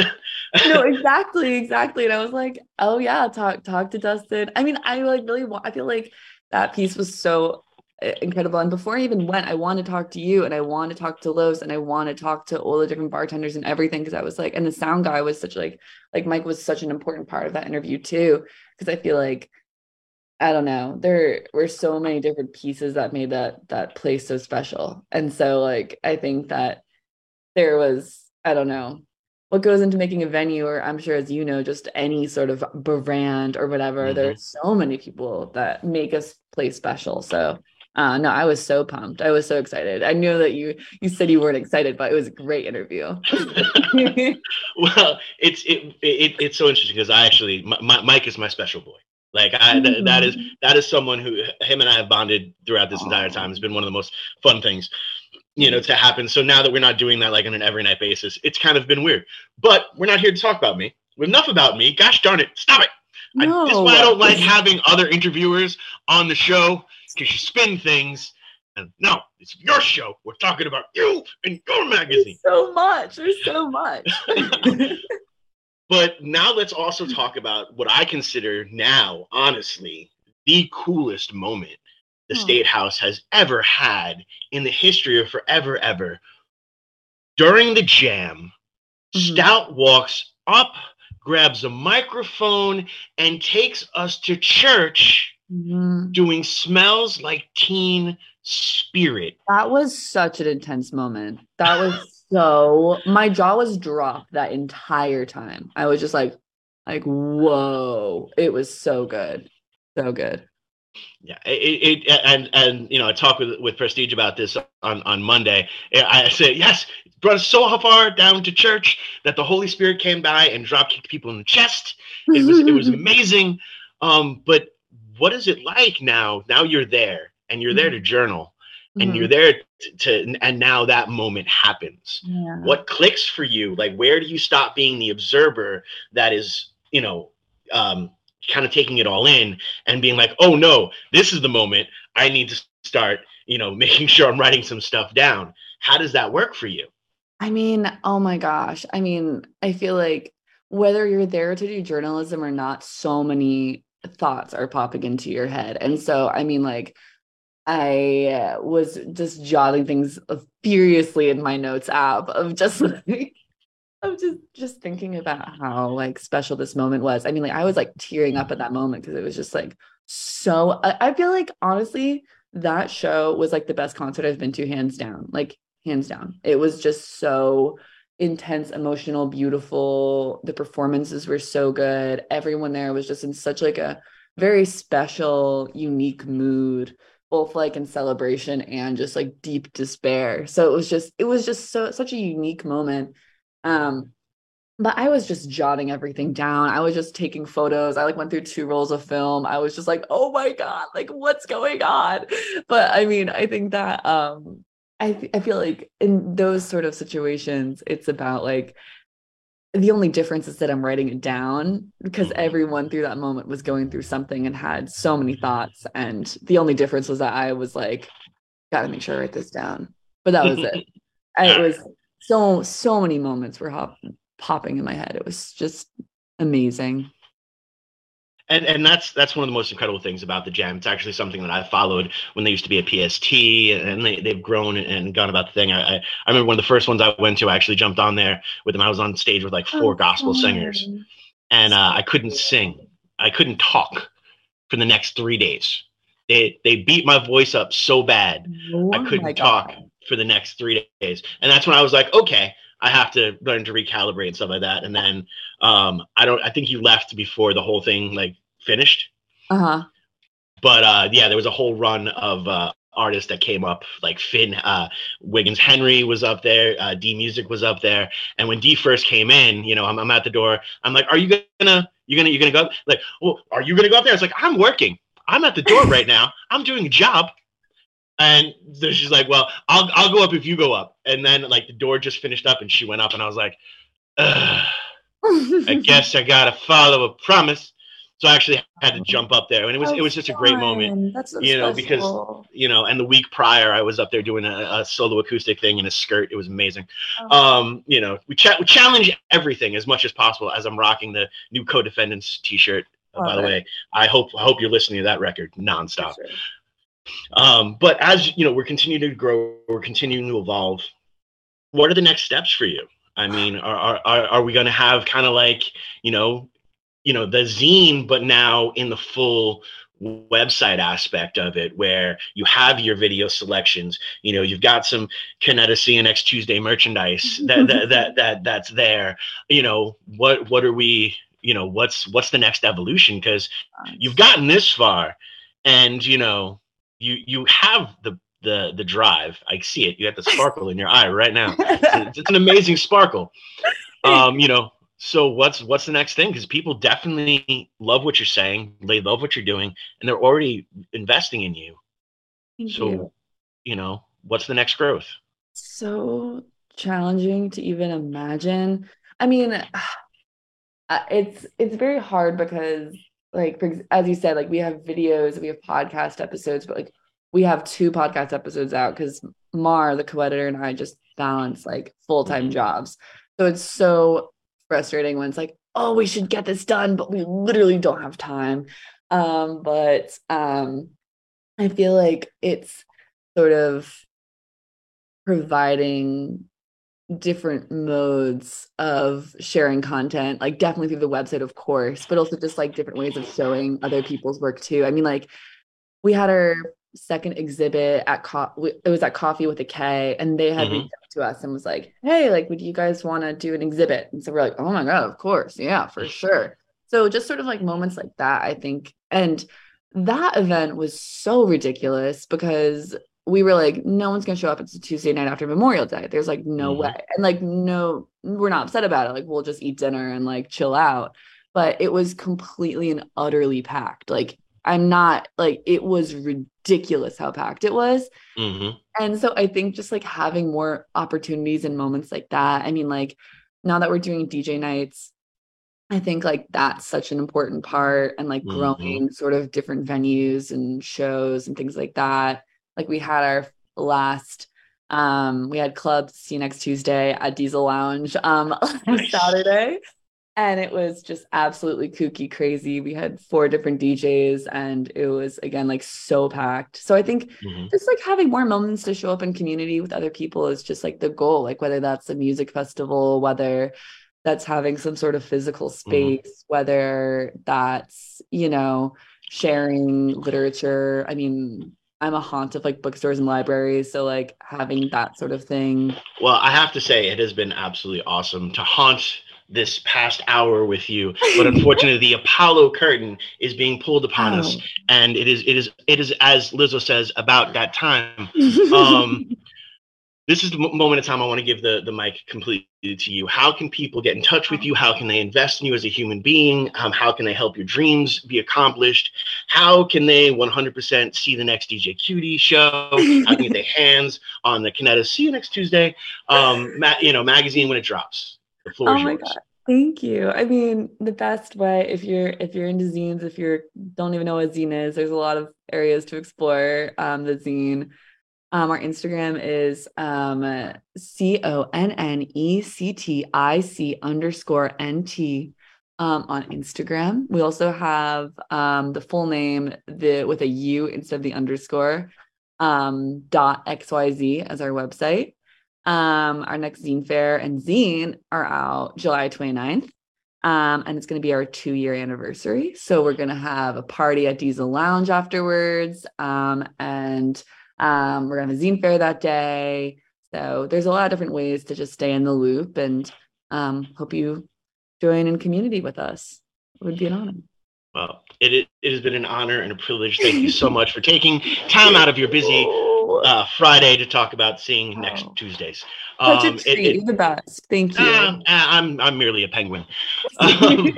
no, exactly, exactly. And I was like, oh yeah, talk talk to Dustin. I mean, I like really want. I feel like that piece was so incredible. And before I even went, I want to talk to you and I want to talk to Los and I want to talk to all the different bartenders and everything. Cause I was like, and the sound guy was such like, like Mike was such an important part of that interview too. Cause I feel like, I don't know, there were so many different pieces that made that, that place so special. And so like, I think that there was, I don't know, what goes into making a venue or i'm sure as you know just any sort of brand or whatever mm-hmm. there's so many people that make us place special so uh, no, I was so pumped. I was so excited. I knew that you you said you weren't excited, but it was a great interview. [laughs] well, it's it, it it's so interesting because I actually my, Mike is my special boy. Like I mm-hmm. that is that is someone who him and I have bonded throughout this entire time. It's been one of the most fun things you know to happen. So now that we're not doing that like on an every night basis, it's kind of been weird. But we're not here to talk about me. Enough about me. Gosh darn it! Stop it. No. I, this is why I don't like having other interviewers on the show because you spin things. And no, it's your show. We're talking about you and your magazine. There's so much. There's so much. [laughs] but now let's also talk about what I consider now, honestly, the coolest moment the hmm. State House has ever had in the history of forever, ever. During the jam, mm-hmm. Stout walks up, grabs a microphone, and takes us to church mm-hmm. doing smells like teen spirit. That was such an intense moment. That was so my jaw was dropped that entire time. I was just like, like, whoa. It was so good. So good. Yeah, it, it, and and you know I talked with with Prestige about this on on Monday. I said yes, brought us so far down to church that the Holy Spirit came by and drop kicked people in the chest. It was it was [laughs] amazing. Um, but what is it like now? Now you're there and you're there to mm-hmm. journal and mm-hmm. you're there to, to, and now that moment happens. Yeah. What clicks for you? Like where do you stop being the observer that is, you know, um, kind of taking it all in and being like, oh no, this is the moment I need to start, you know, [laughs] making sure I'm writing some stuff down. How does that work for you? I mean, oh my gosh. I mean, I feel like whether you're there to do journalism or not, so many thoughts are popping into your head. And so, I mean, like, I uh, was just jotting things furiously in my notes app of just [laughs] like, of just just thinking about how like special this moment was. I mean, like I was like tearing up at that moment because it was just like so. I, I feel like honestly, that show was like the best concert I've been to, hands down. Like hands down, it was just so intense, emotional, beautiful. The performances were so good. Everyone there was just in such like a very special, unique mood, both like in celebration and just like deep despair. So it was just it was just so such a unique moment. Um but I was just jotting everything down. I was just taking photos. I like went through two rolls of film. I was just like, "Oh my god, like what's going on?" But I mean, I think that um I, I feel like in those sort of situations, it's about like the only difference is that I'm writing it down because mm-hmm. everyone through that moment was going through something and had so many thoughts. And the only difference was that I was like gotta make sure I write this down. But that was it. [laughs] it was so so many moments were hop, popping in my head. It was just amazing. And and that's that's one of the most incredible things about the jam. It's actually something that I followed when they used to be a PST, and they they've grown and gone about the thing. I, I, I remember one of the first ones I went to. I actually jumped on there with them. I was on stage with like four oh, gospel singers, and uh, I couldn't sing. I couldn't talk for the next three days. They they beat my voice up so bad oh, I couldn't talk for the next three days, and that's when I was like, okay, I have to learn to recalibrate and stuff like that. And then um, I don't. I think you left before the whole thing like finished. Uh huh. But uh, yeah, there was a whole run of uh, artists that came up, like Finn uh, Wiggins Henry was up there, uh, D Music was up there, and when D first came in, you know, I'm, I'm at the door. I'm like, "Are you gonna, you gonna, you gonna go?" Up? Like, "Well, are you gonna go up there?" It's like, "I'm working. I'm at the door right now. I'm doing a job." And so she's like, "Well, I'll I'll go up if you go up." And then like the door just finished up, and she went up, and I was like, "I [laughs] guess I gotta follow a promise." So I actually had to jump up there, and it was it was just a great moment, That's so you know, special. because you know, and the week prior I was up there doing a, a solo acoustic thing in a skirt. It was amazing. Oh. Um, you know, we, cha- we challenge everything as much as possible. As I'm rocking the new co-defendants T-shirt, uh, by the way, I hope I hope you're listening to that record nonstop. sure. Um, but as you know, we're continuing to grow, we're continuing to evolve. What are the next steps for you? I mean, are are are, we going to have kind of like you know, you know, the zine, but now in the full website aspect of it where you have your video selections you know you've got some Canetta CNX Tuesday merchandise [laughs] that, that that that that's there you know what what are we you know what's what's the next evolution because you've gotten this far and you know you you have the the the drive. I see it. You got the sparkle in your eye right now. It's, it's an amazing sparkle. Um you know so what's what's the next thing? Because people definitely love what you're saying. They love what you're doing and they're already investing in you. Thank so you. you know what's the next growth? So challenging to even imagine. I mean, [sighs] it's it's very hard because like for, as you said, like we have videos, we have podcast episodes, but like we have two podcast episodes out because Mar, the co-editor, and I just balance like full-time Mhm. jobs. So it's so frustrating when it's like, oh, we should get this done, but we literally don't have time. Um, but um I feel like it's sort of providing different modes of sharing content like definitely through the website of course but also just like different ways of showing other people's work too. I mean like we had our second exhibit at co- it was at coffee with a k and they had Mhm. reached out to us and was like hey like would you guys want to do an exhibit? And so we're like oh my god of course yeah for sure. So just sort of like moments like that i think and that event was so ridiculous because we were like, no one's gonna show up. It's a Tuesday night after Memorial Day. There's like no Mhm. way. And like, no, we're not upset about it. Like, we'll just eat dinner and like chill out. But it was completely and utterly packed. Like, I'm not like it was ridiculous how packed it was. hmm And so I think just like having more opportunities and moments like that. I mean, like now that we're doing DJ nights, I think like that's such an important part and like Mhm. growing sort of different venues and shows and things like that. Like we had our last um we had club see you next Tuesday at Diesel Lounge um [laughs] Saturday. And it was just absolutely kooky crazy. We had four different DJs and it was again like so packed. So I think hmm just like having more moments to show up in community with other people is just like the goal. Like whether that's a music festival whether that's having some sort of physical space whether that's you know sharing literature. I mean i'm a haunt of like bookstores and libraries so like having that sort of thing Well, I have to say, it has been absolutely awesome to haunt this past hour with you. But [laughs] unfortunately, the Apollo curtain is being pulled upon us, Oh. and it is it is it is as Lizzo says about that time. [laughs] Um, this is the moment of time I want to give the the mic completely to you. How can people get in touch with you? How can they invest in you as a human being? Um, how can they help your dreams be accomplished? How can they 100% see the next DJ QT show? [laughs] How can they get their hands on the Canetta See you next Tuesday? Um, ma- you know, magazine when it drops. The floor Oh is my yours. God. Thank you. I mean, the best way if you're if you're into zines, if you're don't even know what zine is, there's a lot of areas to explore. Um, the zine Um, our Instagram is um, C O N N E C T I C underscore N T um, on Instagram. We also have um, the full name the with a U instead of the underscore um, dot XYZ as our website. Um, our next zine fair and zine are out July 29th. Um, and it's going to be our two year anniversary. So we're going to have a party at Diesel Lounge afterwards. And um, we're going to have a zine fair that day. So there's a lot of different ways to just stay in the loop and um, hope you join in community with us. It would be an honor. Well, it, it has been an honor and a privilege. Thank you so much for taking time out of your busy [laughs] uh, Friday to talk about seeing next Oh. Tuesdays. Such Um, a it- treat. it- You're the best. Thank you. Uh, I'm I'm merely a penguin. [laughs] Um,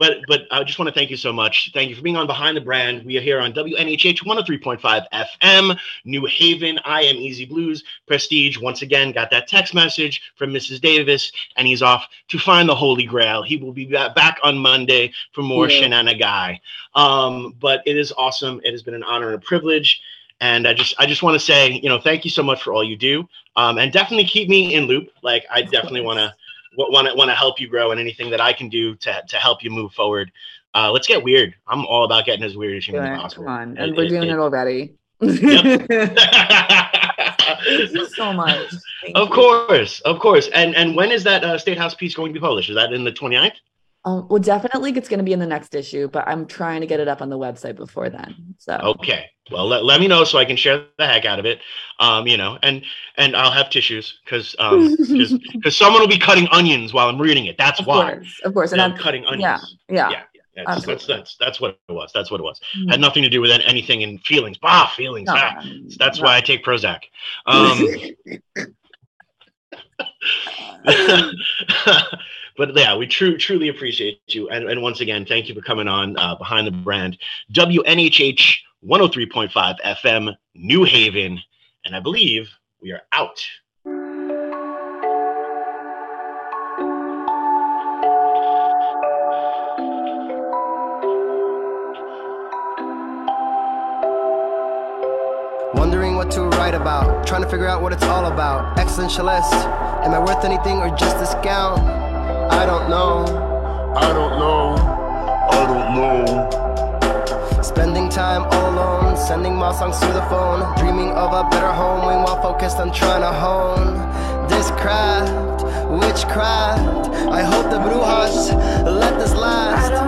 but but I just want to thank you so much. Thank you for being on Behind the Brand. We are here on WNHH 103.5 FM, New Haven. I am EZ BlueZ. Prestige once again got that text message from Mrs. Davis, and he's off to find the Holy Grail. He will be back on Monday for more Yeah. shenanigan. Um, but it is awesome. It has been an honor and a privilege. And I just I just want to say, you know, thank you so much for all you do. Um, and definitely keep me in loop. Like I definitely want to want to want to help you grow and anything that I can do to to help you move forward. Uh, let's get weird. I'm all about getting as weird as humanly it. possible. Come on. It- And we're doing it- it already. Thank [laughs] [laughs] you so much. Thank of you. course, of course. And and when is that uh, State House piece going to be published? Is that in the 29th? Um, well, definitely it's going to be in the next issue, but I'm trying to get it up on the website before then. So Okay. Well, let, let me know so I can share the heck out of it. Um, you know, and and I'll have tissues because um because [laughs] someone will be cutting onions while I'm reading it. That's of why. course, of course, and that's cutting onions. yeah, yeah. Yeah. yeah. That's, that's that's that's what it was. That's what it was. Mhm. Had nothing to do with anything in feelings. Bah, feelings. No, ah. That's no. why I take Prozac. Um, [laughs] [laughs] but yeah, we tru- truly appreciate you. And, and once again, thank you for coming on uh, Behind the Brand. WNHH 103.5 FM, New Haven. And I believe we are out. Wondering what to write about, trying to figure out what it's all about. Existentialist, am I worth anything or just discount? I don't know. I don't know. I don't know. Spending time all alone, sending my songs through the phone. Dreaming of a better home, we while focused on trying to hone this craft, witchcraft. I hope the brujas let this last.